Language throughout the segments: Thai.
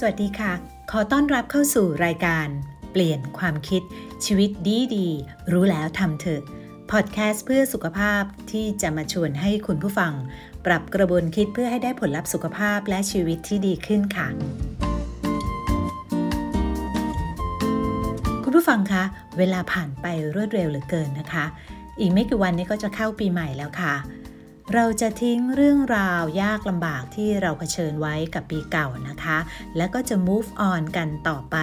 สวัสดีค่ะ ขอต้อนรับเข้าสู่รายการ เปลี่ยนความคิดชีวิตดีดีรู้แล้วทำเถอะ พอดแคสต์เพื่อสุขภาพที่จะมาชวนให้คุณผู้ฟัง ปรับกระบวนคิดเพื่อให้ได้ผลลัพธ์สุขภาพและชีวิตที่ดีขึ้นค่ะ คุณผู้ฟังคะ เวลาผ่านไปรวดเร็วเหลือเกินนะคะ อีกไม่กี่วันนี้ก็จะเข้าปีใหม่แล้วค่ะ เราจะทิ้งเรื่องราวยากลำบากที่เราเผชิญไว้กับปีเก่านะคะ แล้วก็จะ move on กันต่อไป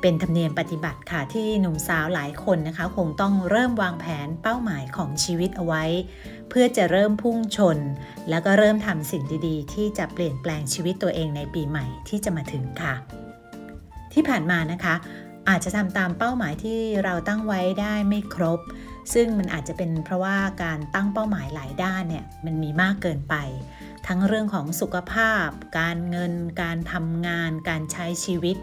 เป็นธรรมเนียมปฏิบัติค่ะที่หนุ่มสาวหลายคนนะคะ คงต้องเริ่มวางแผนเป้าหมายของชีวิตเอาไว้ เพื่อจะเริ่มพุ่งชน แล้วก็เริ่มทำสิ่งดีๆ ที่จะเปลี่ยนแปลงชีวิตตัวเองในปีใหม่ที่จะมาถึงค่ะ ที่ผ่านมานะคะอาจจะทำตามเป้าหมายที่เราตั้งไว้ได้ไม่ครบ ซึ่งมันอาจจะเป็นเพราะว่าการตั้งเป้าหมายหลายด้านเนี่ยมันมีมากเกินไป ทั้งเรื่องของสุขภาพ การเงิน การทำงาน การใช้ชีวิต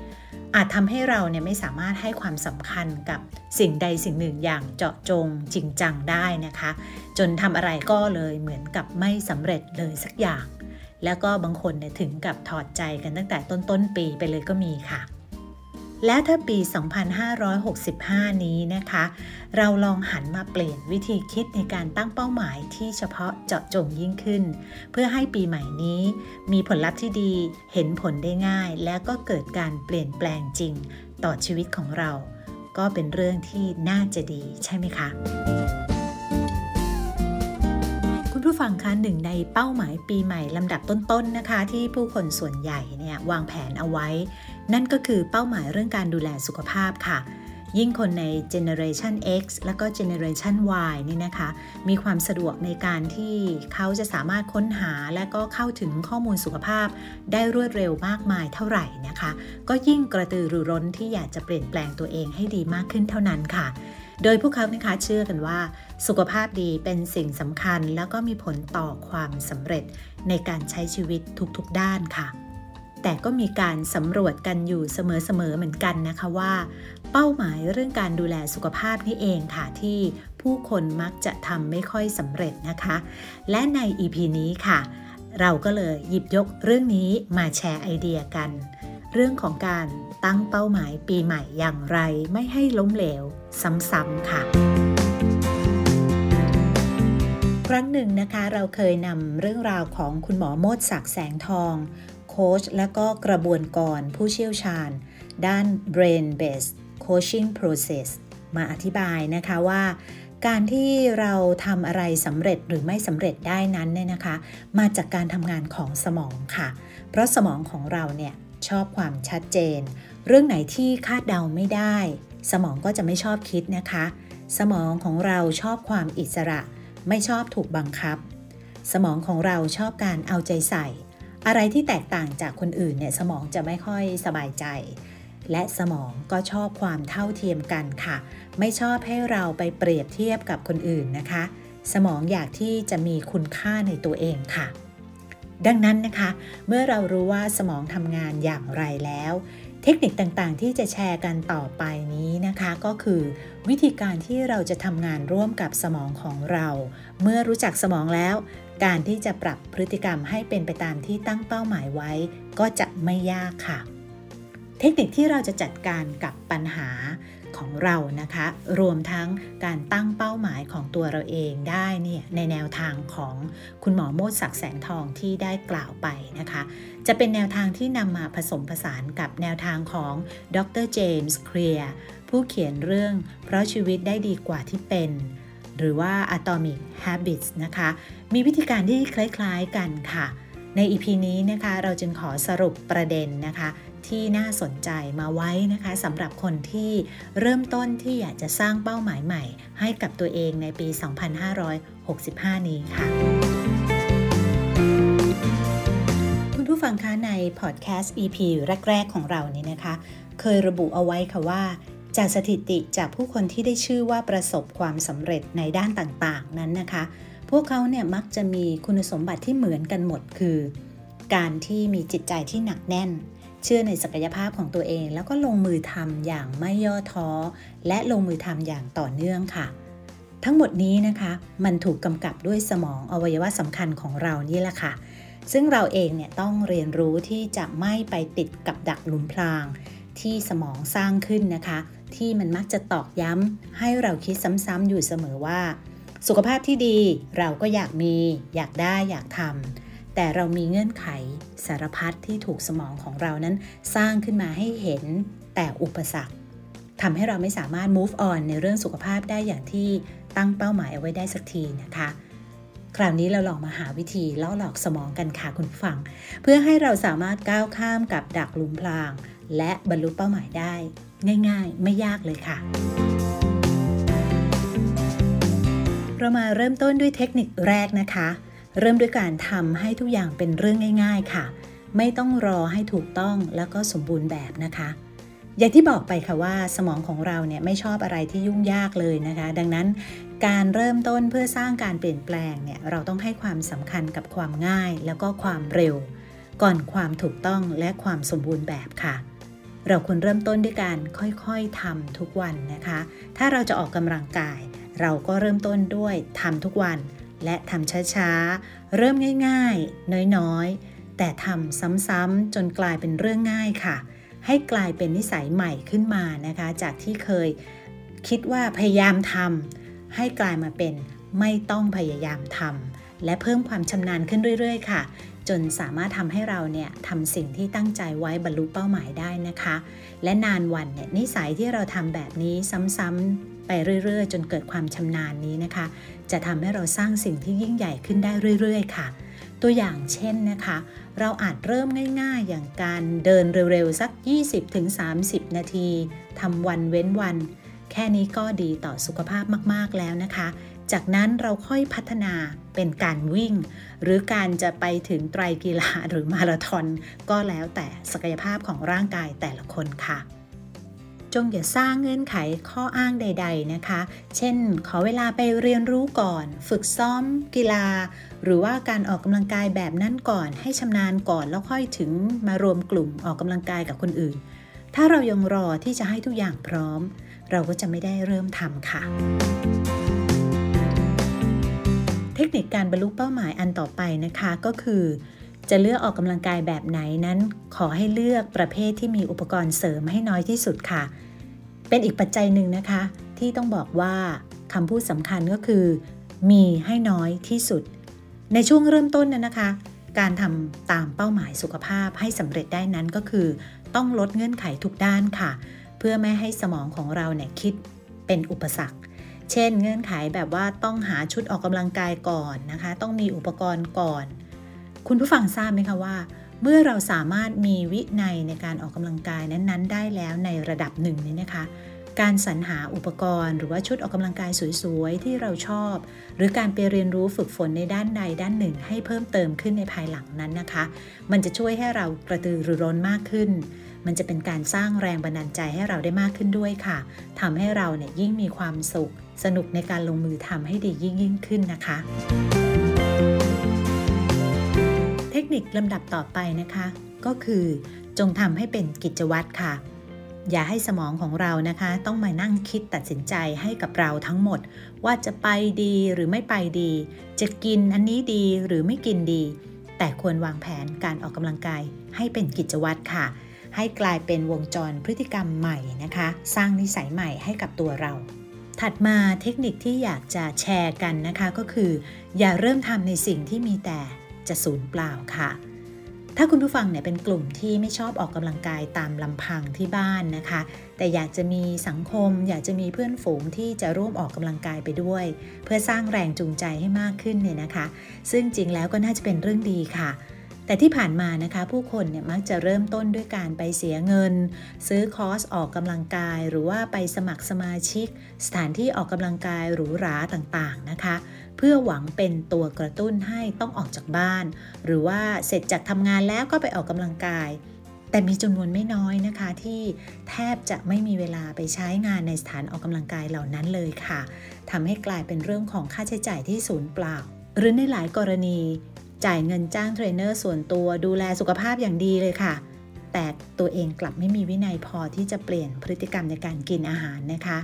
อาจทำให้เราเนี่ยไม่สามารถให้ความสำคัญกับสิ่งใดสิ่งหนึ่งอย่างเจาะจงจริงจังได้นะคะ จนทำอะไรก็เลยเหมือนกับไม่สำเร็จเลยสักอย่าง แล้วก็บางคนเนี่ยถึงกับถอดใจกันตั้งแต่ต้นต้นปีไปเลยก็มีค่ะ และถ้าปี 2565 นี้นะคะ เราลองหันมาเปลี่ยนวิธีคิดในการตั้งเป้าหมายที่เฉพาะเจาะจงยิ่งขึ้น เพื่อให้ปีใหม่นี้ มีผลลัพธ์ที่ดีเห็นผลได้ง่าย และก็เกิดการเปลี่ยนแปลงจริงต่อชีวิตของเรา ก็เป็นเรื่องที่น่าจะดีใช่ไหมคะผู้ฟังคะหนึ่งในเป้าหมายปีใหม่ลำดับต้นๆนนะคะ ที่ผู้คนส่วนใหญ่เนี่ยวางแผนเอาไว้ นั่นก็คือเป้าหมายเรื่องการดูแลสุขภาพค่ะ ยิ่งคนใน Generation X แล้วก็ Generation Y นี่นะคะ มีความสะดวกในการที่เขาจะสามารถค้นหาและก็เข้าถึงข้อมูลสุขภาพ ได้รวดเร็วมากมายเท่าไหร่นะคะ ก็ยิ่งกระตือรือร้นที่อยากจะเปลี่ยนแปลงตัวเองให้ดีมากขึ้นเท่านั้นค่ะโดยพวกเขานะคะเชื่อกันว่า สุขภาพดีเป็นสิ่งสำคัญ แล้วก็มีผลต่อความสำเร็จในการใช้ชีวิตทุกๆด้านค่ะ แต่ก็มีการสำรวจกันอยู่เสมอๆเหมือนกันนะคะว่า เป้าหมายเรื่องการดูแลสุขภาพนี่เองค่ะที่ผู้คนมักจะทำไม่ค่อยสำเร็จนะคะ และใน EP นี้ค่ะ เราก็เลยหยิบยกเรื่องนี้มาแชร์ไอเดียกัน เรื่องของการตั้งเป้าหมายปีใหม่อย่างไรไม่ให้ล้มเหลวซ้ำๆค่ะครั้งหนึ่งนะคะเราเคยนำเรื่องราวของคุณหมอโมดศักแสงทอง โค้ชและก็กระบวนกรผู้เชี่ยวชาญ ด้าน brain based coaching process มาอธิบายนะคะว่า การที่เราทำอะไรสำเร็จหรือไม่สำเร็จได้นั้นเนี่ยนะคะ มาจากการทำงานของสมองค่ะ เพราะสมองของเราเนี่ยชอบความชัดเจน เรื่องไหนที่คาดเดาไม่ได้ สมองก็จะไม่ชอบคิดนะคะ สมองของเราชอบความอิสระ ไม่ชอบถูกบังคับ สมองของเราชอบการเอาใจใส่ อะไรที่แตกต่างจากคนอื่นเนี่ยสมองจะไม่ค่อยสบายใจ และสมองก็ชอบความเท่าเทียมกันค่ะ ไม่ชอบให้เราไปเปรียบเทียบกับคนอื่นนะคะ สมองอยากที่จะมีคุณค่าในตัวเองค่ะ ดังนั้นนะคะ เมื่อเรารู้ว่าสมองทำงานอย่างไรแล้ว เทคนิคต่างๆ ที่จะแชร์กันต่อไปนี้นะคะ ก็คือ วิธีการที่เราจะทำงานร่วมกับสมองของเรา เมื่อรู้จักสมองแล้ว การที่จะปรับพฤติกรรมให้เป็นไปตามที่ตั้งเป้าหมายไว้ ก็จะไม่ยากค่ะ เทคนิคที่เราจะจัดการกับปัญหาของเรานะคะ รวมทั้งการตั้งเป้าหมายของตัวเราเองได้เนี่ยในแนวทางของคุณหมอโมดศักแสงทองที่ได้กล่าวไปนะคะ จะเป็นแนวทางที่นำมาผสมผสานกับแนวทางของดรเจมส์เคลียร์ผู้เขียนเรื่อง เพราะชีวิตได้ดีกว่าที่เป็น หรือว่า Atomic Habits นะคะ มีวิธีการที่คล้ายๆกันค่ะ ใน EP นี้นะคะเราจึงขอสรุปประเด็นนะคะ ที่น่าสนใจมาไว้นะคะสำหรับคนที่เริ่มต้นที่อยากจะสร้างเป้าหมายใหม่ ให้กับตัวเองในปี 2565 นี้ค่ะคุณผู้ฟังคะในพอดแคสต์ EP แรก ๆ ของเรานี่นะคะ เคยระบุเอาไว้ค่ะว่า จากสถิติจากผู้คนที่ได้ชื่อว่าประสบความสำเร็จในด้านต่างๆ นั้นนะคะ พวกเขาเนี่ยมักจะมีคุณสมบัติที่เหมือนกันหมดคือ การที่มีจิตใจที่หนักแน่น เชื่อในศักยภาพของตัวเอง แล้วก็ลงมือทำอย่างไม่ย่อท้อ และลงมือทำอย่างต่อเนื่องค่ะ ทั้งหมดนี้นะคะ มันถูกกำกับด้วยสมองอวัยวะสำคัญของเรานี่แหละค่ะ ซึ่งเราเองเนี่ยต้องเรียนรู้ที่จะไม่ไปติดกับดักหลุมพราง ที่สมองสร้างขึ้นนะคะ ที่มันมักจะตอกย้ำให้เราคิดซ้ำๆอยู่เสมอว่า สุขภาพที่ดีเราก็อยากมี อยากได้อยากทำแต่เรามีเงื่อนไขสารพัดที่ถูกสมองของเรานั้นสร้างขึ้นมาให้เห็นแต่อุปสรรคทำให้เราไม่สามารถ move on ในเรื่องสุขภาพได้อย่างที่ตั้งเป้าหมายเอาไว้ได้สักทีนะคะคราวนี้เราลองมาหาวิธีล่อหลอกสมองกันค่ะคุณผู้ฟัง เพื่อให้เราสามารถก้าวข้ามกับดักหลุมพราง และบรรลุเป้าหมายได้ ง่าย ๆ ไม่ยากเลยค่ะ เรามาเริ่มต้นด้วยเทคนิคแรกนะคะ เริ่มด้วยการทำให้ทุกอย่างเป็นเรื่องง่าย ๆค่ะ ไม่ต้องรอให้ถูกต้องแล้วก็สมบูรณ์แบบนะคะ อย่างที่บอกไปค่ะว่าสมองของเราเนี่ยไม่ชอบอะไรที่ยุ่งยากเลยนะคะ ดังนั้นการเริ่มต้นเพื่อสร้างการเปลี่ยนแปลงเนี่ยเราต้องให้ความสำคัญกับความง่ายแล้วก็ความเร็ว ก่อนความถูกต้องและความสมบูรณ์แบบค่ะเราควรเริ่มต้นด้วยการค่อยๆทำทุกวันนะคะ ถ้าเราจะออกกำลังกาย เราก็เริ่มต้นด้วยทำทุกวัน และทำช้าๆ เริ่มง่ายๆ น้อยๆ แต่ทำซ้ำๆจนกลายเป็นเรื่องง่ายค่ะ ให้กลายเป็นนิสัยใหม่ขึ้นมานะคะ จากที่เคยคิดว่าพยายามทำให้กลายมาเป็นไม่ต้องพยายามทำและเพิ่มความชำนาญขึ้นเรื่อยๆ ค่ะ จนสามารถทำให้เราเนี่ยทำสิ่งที่ตั้งใจไว้บรรลุเป้าหมายได้นะคะ และนานวันเนี่ยนิสัยที่เราทำแบบนี้ซ้ำๆ ไปเรื่อย ๆ จนเกิดความชำนาญนี้นะคะ จะทำให้เราสร้างสิ่งที่ยิ่งใหญ่ขึ้นได้เรื่อย ๆ ค่ะ ตัวอย่างเช่นนะคะ เราอาจเริ่มง่ายๆ อย่างการเดินเร็ว ๆ สัก 20-30 นาทีทำวันเว้นวัน แค่นี้ก็ดีต่อสุขภาพมากๆแล้วนะคะ จากนั้นเราค่อยพัฒนาเป็นการวิ่ง หรือการจะไปถึงไตรกีฬาหรือมาราธอนก็แล้วแต่ศักยภาพของร่างกายแต่ละคนค่ะ จงอย่าสร้างเงื่อนไขข้ออ้างใด ๆนะคะ เช่น ขอเวลาไปเรียนรู้ก่อน ฝึกซ้อมกีฬา หรือว่าการออกกำลังกายแบบนั้นก่อน ให้ชำนาญก่อนแล้วค่อยถึงมารวมกลุ่มออกกำลังกายกับคนอื่น ถ้าเรายังรอที่จะให้ทุกอย่างพร้อม เราก็จะไม่ได้เริ่มทำค่ะเทคนิคการบรรลุเป้าหมายอันต่อไปนะคะก็คือ จะเลือกออกกำลังกายแบบไหนนั้น ขอให้เลือกประเภทที่มีอุปกรณ์เสริมให้น้อยที่สุดค่ะ เป็นอีกปัจจัยหนึ่งนะคะ ที่ต้องบอกว่าคำพูดสำคัญก็คือ มีให้น้อยที่สุด ในช่วงเริ่มต้นนะนะคะ การทำตามเป้าหมายสุขภาพให้สำเร็จได้นั้นก็คือ ต้องลดเงื่อนไขทุกด้านค่ะ เพื่อไม่ให้สมองของเราเนี่ยคิดเป็นอุปสรรคเช่น เงื่อนไขแบบว่าต้องหาชุดออกกำลังกายก่อนนะคะ ต้องมีอุปกรณ์ก่อน คุณผู้ฟังทราบไหมคะว่า เมื่อเราสามารถมีวินัยในการออกกำลังกายนั้นๆ ได้แล้วในระดับหนึ่งนี้นะคะ การสรรหาอุปกรณ์ หรือว่าชุดออกกำลังกายสวยๆ ที่เราชอบ หรือการไปเรียนรู้ฝึกฝนในด้านใดด้านหนึ่ง ให้เพิ่มเติมขึ้นในภายหลังนั้นนะคะ มันจะช่วยให้เรากระตือรือร้นมากขึ้นมันจะเป็นการสร้างแรงบันดาลใจให้เราได้มากขึ้นด้วยค่ะทำให้เราเนี่ยยิ่งมีความสุข สนุกในการลงมือทำให้ดียิ่งยิ่งขึ้นนะคะ คนิคลำดับต่อไปนะคะ ก็คือจงทำให้เป็นกิจวัตรค่ะ อย่าให้สมองของเรานะคะ ต้องมานั่งคิดตัดสินใจให้กับเราทั้งหมด ว่าจะไปดีหรือไม่ไปดี จะกินอันนี้ดีหรือไม่กินดี แต่ควรวางแผนการออกกำลังกายให้เป็นกิจวัตรค่ะ ให้กลายเป็นวงจรพฤติกรรมใหม่นะคะ สร้างนิสัยใหม่ให้กับตัวเราถัดมาเทคนิคที่อยากจะแชร์กันนะคะก็คือ อย่าเริ่มทำในสิ่งที่มีแต่ จะสูญเปล่าค่ะ ถ้าคุณผู้ฟังเนี่ยเป็นกลุ่มที่ไม่ชอบออกกำลังกายตามลำพังที่บ้านนะคะ แต่อยากจะมีสังคม อยากจะมีเพื่อนฝูงที่จะร่วมออกกำลังกายไปด้วย เพื่อสร้างแรงจูงใจให้มากขึ้นเนี่ยนะคะ ซึ่งจริงแล้วก็น่าจะเป็นเรื่องดีค่ะแต่ที่ผ่านมานะคะ ผู้คนเนี่ยมักจะเริ่มต้นด้วยการไปเสียเงิน ซื้อคอร์สออกกำลังกาย หรือว่าไปสมัครสมาชิก สถานที่ออกกำลังกายหรูหราต่างๆนะคะ เพื่อหวังเป็นตัวกระตุ้นให้ต้องออกจากบ้าน หรือว่าเสร็จจากทำงานแล้วก็ไปออกกำลังกาย แต่มีจำนวนไม่น้อยนะคะ ที่แทบจะไม่มีเวลาไปใช้งานในสถานออกกำลังกายเหล่านั้นเลยค่ะทำให้กลายเป็นเรื่องของค่าใช้จ่ายที่สูญเปล่า หรือในหลายกรณี จ่ายเงินจ้างเทรนเนอร์ส่วนตัวดูแลสุขภาพอย่างดีเลยค่ะ แต่ตัวเองกลับไม่มีวินัยพอที่จะเปลี่ยนพฤติกรรมในการกินอาหารนะคะ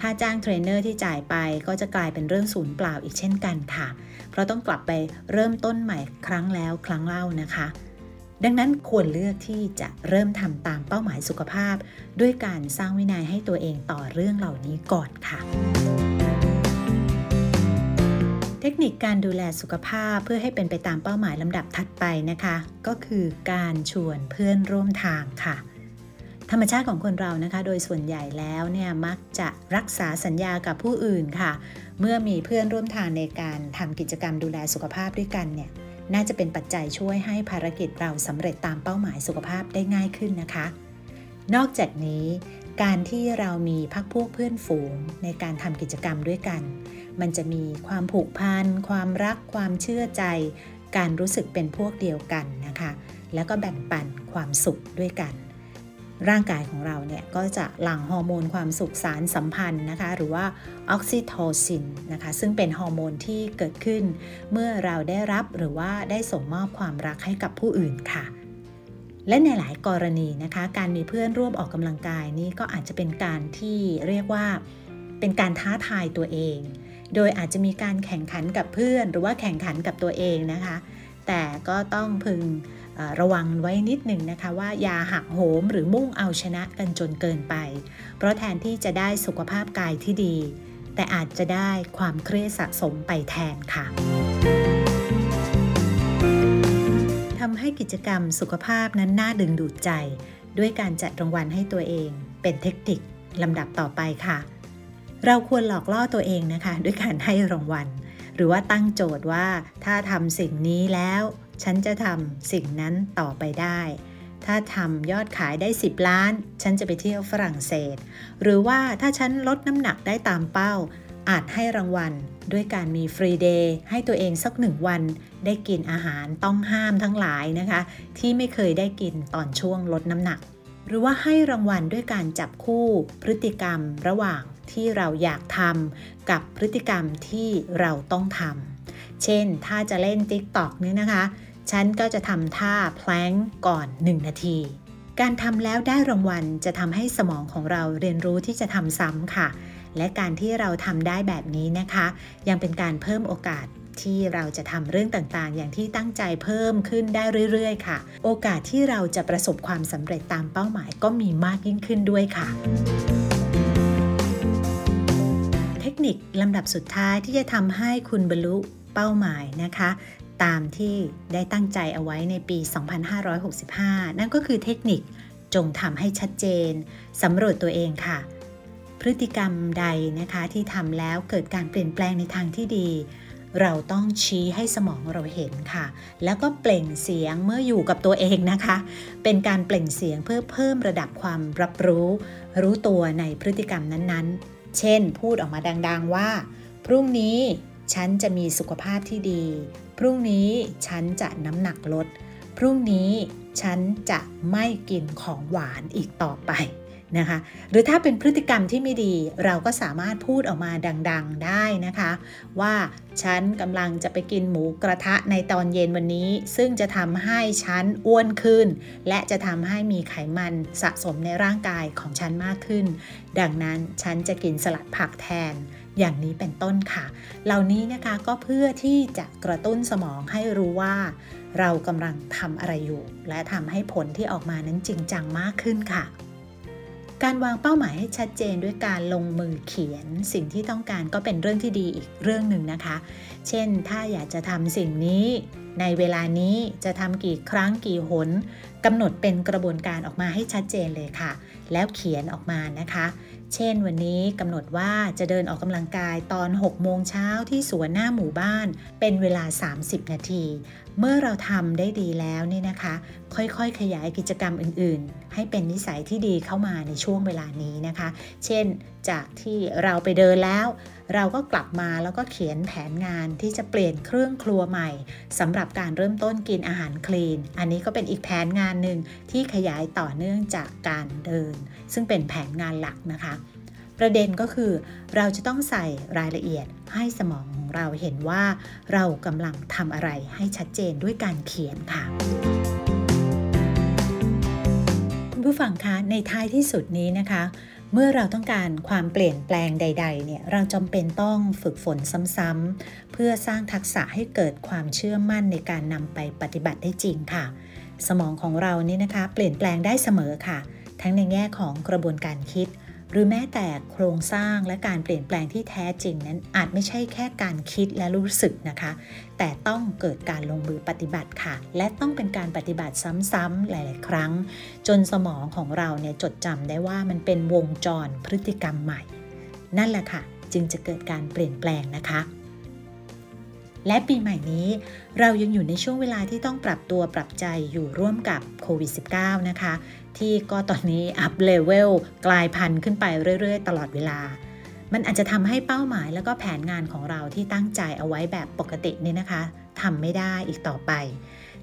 ค่าจ้างเทรนเนอร์ที่จ่ายไปก็จะกลายเป็นเรื่องศูนย์เปล่าอีกเช่นกันค่ะ เพราะต้องกลับไปเริ่มต้นใหม่ครั้งแล้วครั้งเล่านะคะ ดังนั้นควรเลือกที่จะเริ่มทำตามเป้าหมายสุขภาพ ด้วยการสร้างวินัยให้ตัวเองต่อเรื่องเหล่านี้ก่อนค่ะ เทคนิคการดูแลสุขภาพเพื่อให้เป็นไปตามเป้าหมายลำดับถัดไปนะคะ ก็คือการชวนเพื่อนร่วมทางค่ะ ธรรมชาติของคนเรานะคะ โดยส่วนใหญ่แล้วเนี่ยมักจะรักษาสัญญากับผู้อื่นค่ะ เมื่อมีเพื่อนร่วมทางในการทำกิจกรรมดูแลสุขภาพด้วยกันเนี่ยน่าจะเป็นปัจจัยช่วยให้ภารกิจเราสำเร็จตามเป้าหมายสุขภาพได้ง่ายขึ้นนะคะ นอกจากนี้ การที่เรามีพักพวกเพื่อนฝูงในการทำกิจกรรมด้วยกัน มันจะมีความผูกพัน ความรัก ความเชื่อใจ การรู้สึกเป็นพวกเดียวกันนะคะ แล้วก็แบ่งปันความสุขด้วยกัน ร่างกายของเราเนี่ยก็จะหลั่งฮอร์โมนความสุขสานสัมพันธ์นะคะ หรือว่าออกซิโทซินนะคะ ซึ่งเป็นฮอร์โมนที่เกิดขึ้น เมื่อเราได้รับหรือว่าได้ส่งมอบความรักให้กับผู้อื่นค่ะ และในหลายกรณีนะคะ การมีเพื่อนร่วมออกกำลังกายนี่ก็อาจจะเป็นการที่เรียกว่าเป็นการท้าทายตัวเอง โดยอาจจะมีการแข่งขันกับเพื่อน หรือว่าแข่งขันกับตัวเองนะคะ แต่ก็ต้องพึงระวังไว้นิดหนึ่งนะคะว่าอย่าหักโหมหรือมุ่งเอาชนะกันจนเกินไป เพราะแทนที่จะได้สุขภาพกายที่ดี แต่อาจจะได้ความเครียดสะสมไปแทนค่ะำให้กิจกรรมสุขภาพนั้นน่าดึงดูดใจ ด้วยการจัดรางวัลให้ตัวเอง เป็นเทคนิคลำดับต่อไปค่ะ เราควรหลอกล่อตัวเองนะคะ ด้วยการให้รางวัล หรือว่าตั้งโจทย์ว่าถ้าทำสิ่งนี้แล้ว ฉันจะทำสิ่งนั้นต่อไปได้ถ้าทำยอดขายได้ 10 ล้าน ฉันจะไปเที่ยวฝรั่งเศส หรือว่าถ้าฉันลดน้ำหนักได้ตามเป้า อาจให้รางวัล ด้วยการมีฟรีเดย์ให้ตัวเองสักหนึ่งวัน ได้กินอาหารต้องห้ามทั้งหลายนะคะ ที่ไม่เคยได้กินตอนช่วงลดน้ำหนัก หรือว่าให้รางวัลด้วยการจับคู่พฤติกรรมระหว่างที่เราอยากทำกับพฤติกรรมที่เราต้องทำเช่นถ้าจะเล่น TikTok นี่นะคะ ฉันก็จะทำท่าแพลงก่อน 1 นาที การทำแล้วได้รางวัลจะทำให้สมองของเราเรียนรู้ที่จะทำซ้ำค่ะ และการที่เราทำได้แบบนี้นะคะ ยังเป็นการเพิ่มโอกาสที่เราจะทำเรื่องต่างๆ อย่างที่ตั้งใจเพิ่มขึ้นได้เรื่อยๆ ค่ะ โอกาสที่เราจะประสบความสำเร็จตามเป้าหมายก็มีมากยิ่งขึ้นด้วยค่ะ เทคนิคลำดับสุดท้ายที่จะทำให้คุณบรรลุเป้าหมายนะคะ ตามที่ได้ตั้งใจเอาไว้ในปี 2565 นั่นก็คือเทคนิคจงทำให้ชัดเจนสำรวจตัวเองค่ะ พฤติกรรมใดนะคะที่ทำแล้วเกิดการเปลี่ยนแปลงในทางที่ดี เราต้องชี้ให้สมองเราเห็นค่ะ แล้วก็เปล่งเสียงเมื่ออยู่กับตัวเองนะคะ เป็นการเปล่งเสียงเพื่อเพิ่มระดับความรับรู้ รู้ตัวในพฤติกรรมนั้นๆ เช่น พูดออกมาดังๆว่า พรุ่งนี้ฉันจะมีสุขภาพที่ดี พรุ่งนี้ฉันจะน้ำหนักลด พรุ่งนี้ฉันจะไม่กินของหวานอีกต่อไป นะคะหรือถ้าเป็นพฤติกรรมที่ไม่ดีเราก็สามารถพูดออกมาดัง ๆได้นะคะ ว่าฉันกำลังจะไปกินหมูกระทะในตอนเย็นวันนี้ ซึ่งจะทำให้ฉันอ้วนขึ้น และจะทำให้มีไขมันสะสมในร่างกายของฉันมากขึ้น ดังนั้นฉันจะกินสลัดผักแทนอย่างนี้เป็นต้นค่ะ เหล่านี้นะคะก็เพื่อที่จะกระตุ้นสมองให้รู้ว่า เรากำลังทำอะไรอยู่ และทำให้ผลที่ออกมานั้นจริงจังมากขึ้นค่ะ การวางเป้าหมายให้ชัดเจนด้วยการลงมือเขียนสิ่งที่ต้องการก็เป็นเรื่องที่ดีอีกเรื่องหนึ่งนะคะ เช่น ถ้าอยากจะทำสิ่งนี้ ในเวลานี้จะทำกี่ครั้งกี่หนกำหนดเป็นกระบวนการออกมาให้ชัดเจนเลยค่ะ แล้วเขียนออกมานะคะ เช่นวันนี้กำหนดว่าจะเดินออกกำลังกายตอน 6 โมงเช้าที่สวนหน้าหมู่บ้าน เป็นเวลา 30 นาที เมื่อเราทำได้ดีแล้วนี่นะคะ ค่อยๆ ขยายกิจกรรมอื่นๆ ให้เป็นนิสัยที่ดีเข้ามาในช่วงเวลานี้นะคะ เช่นจากที่เราไปเดินแล้ว เราก็กลับมาแล้วก็เขียนแผนงานที่จะเปลี่ยนเครื่องครัวใหม่สำหรับการเริ่มต้นกินอาหารคลีน อันนี้ก็เป็นอีกแผนงานหนึ่งที่ขยายต่อเนื่องจากการเดิน ซึ่งเป็นแผนงานหลักนะคะ ประเด็นก็คือ เราจะต้องใส่รายละเอียดให้สมองของเราเห็นว่า เรากำลังทำอะไรให้ชัดเจนด้วยการเขียนค่ะผู้ฟังคะในท้ายที่สุดนี้นะคะ เมื่อเราต้องการความเปลี่ยนแปลงใด ๆ เนี่ย เราจำเป็นต้องฝึกฝนซ้ำๆ เพื่อสร้างทักษะให้เกิดความเชื่อมั่นในการนำไปปฏิบัติได้จริงค่ะ สมองของเรานี่นะคะ เปลี่ยนแปลงได้เสมอค่ะ ทั้งในแง่ของกระบวนการคิด หรือแม้แต่โครงสร้างและการเปลี่ยนแปลงที่แท้จริงนั้นอาจไม่ใช่แค่การคิดและรู้สึกนะคะ แต่ต้องเกิดการลงมือปฏิบัติค่ะ และต้องเป็นการปฏิบัติซ้ำๆหลาย ๆ ครั้ง จนสมองของเราเนี่ยจดจำได้ว่ามันเป็นวงจรพฤติกรรมใหม่ นั่นแหละค่ะ จึงจะเกิดการเปลี่ยนแปลงนะคะ และปีใหม่นี้ เรายังอยู่ในช่วงเวลาที่ต้องปรับตัวปรับใจอยู่ร่วมกับโควิด -19 นะคะ ที่ก็ตอนนี้ up level กลายพันธุ์ขึ้นไปเรื่อยๆ ตลอดเวลา มันอาจจะทำให้เป้าหมายแล้วก็แผนงานของเราที่ตั้งใจเอาไว้แบบปกตินี่นะคะทำไม่ได้อีกต่อไป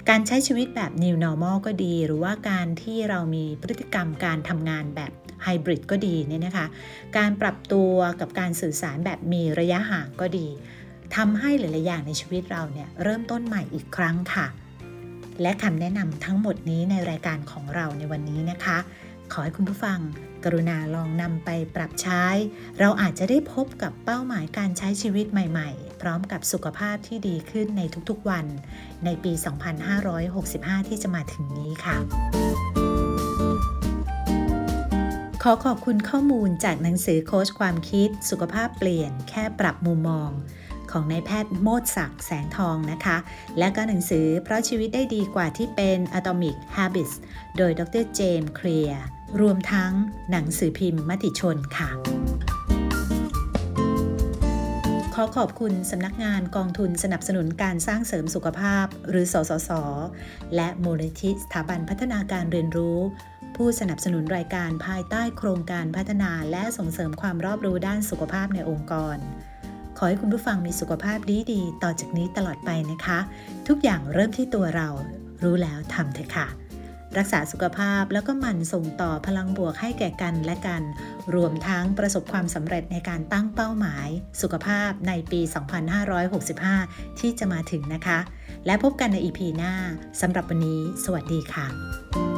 การใช้ชีวิตแบบ New Normal ก็ดี หรือว่าการที่เรามีพฤติกรรมการทำงานแบบไฮบริดก็ดีเนี่ยนะคะ การปรับตัวกับการสื่อสารแบบมีระยะห่างก็ดี ทำให้หลายๆอย่างในชีวิตเราเนี่ยเริ่มต้นใหม่อีกครั้งค่ะ และคำแนะนำทั้งหมดนี้ในรายการของเราในวันนี้นะคะ ขอให้คุณผู้ฟัง กรุณาลองนำไปปรับใช้ เราอาจจะได้พบกับเป้าหมายการใช้ชีวิตใหม่ๆ พร้อมกับสุขภาพที่ดีขึ้นในทุกๆวัน ในปี 2565 ที่จะมาถึงนี้ค่ะขอขอบคุณข้อมูลจากหนังสือโค้ชความคิด สุขภาพเปลี่ยน แค่ปรับมุมมอง ของนายแพทย์โมดศักดิ์แสงทองนะคะ และก็หนังสือเพราะชีวิตได้ดีกว่าที่เป็น Atomic Habits โดยดรเจมส์เคลียร์รวมทั้งหนังสือพิมพ์มติชนค่ะขอขอบคุณสำนักงานกองทุนสนับสนุนการสร้างเสริมสุขภาพ หรือสสส และมูลนิธิสถาบันพัฒนาการเรียนรู้ ผู้สนับสนุนรายการภายใต้โครงการพัฒนาและส่งเสริมความรอบรู้ด้านสุขภาพในองค์กร อให้คุณผู้ฟังมีสุขภาพดีดีต่อจากนี้ตลอดไปนะคะ ทุกอย่างเริ่มที่ตัวเรารู้แล้วทำเถอะค่ะ รักษาสุขภาพแล้วก็มันส่งต่อพลังบวกให้แก่กันและกัน รวมทั้งประสบความสำเร็จในการตั้งเป้าหมาย สุขภาพในปี 2565 ที่จะมาถึงนะคะ และพบกันในอีพีหน้าสำหรับวันนี้ สวัสดีค่ะ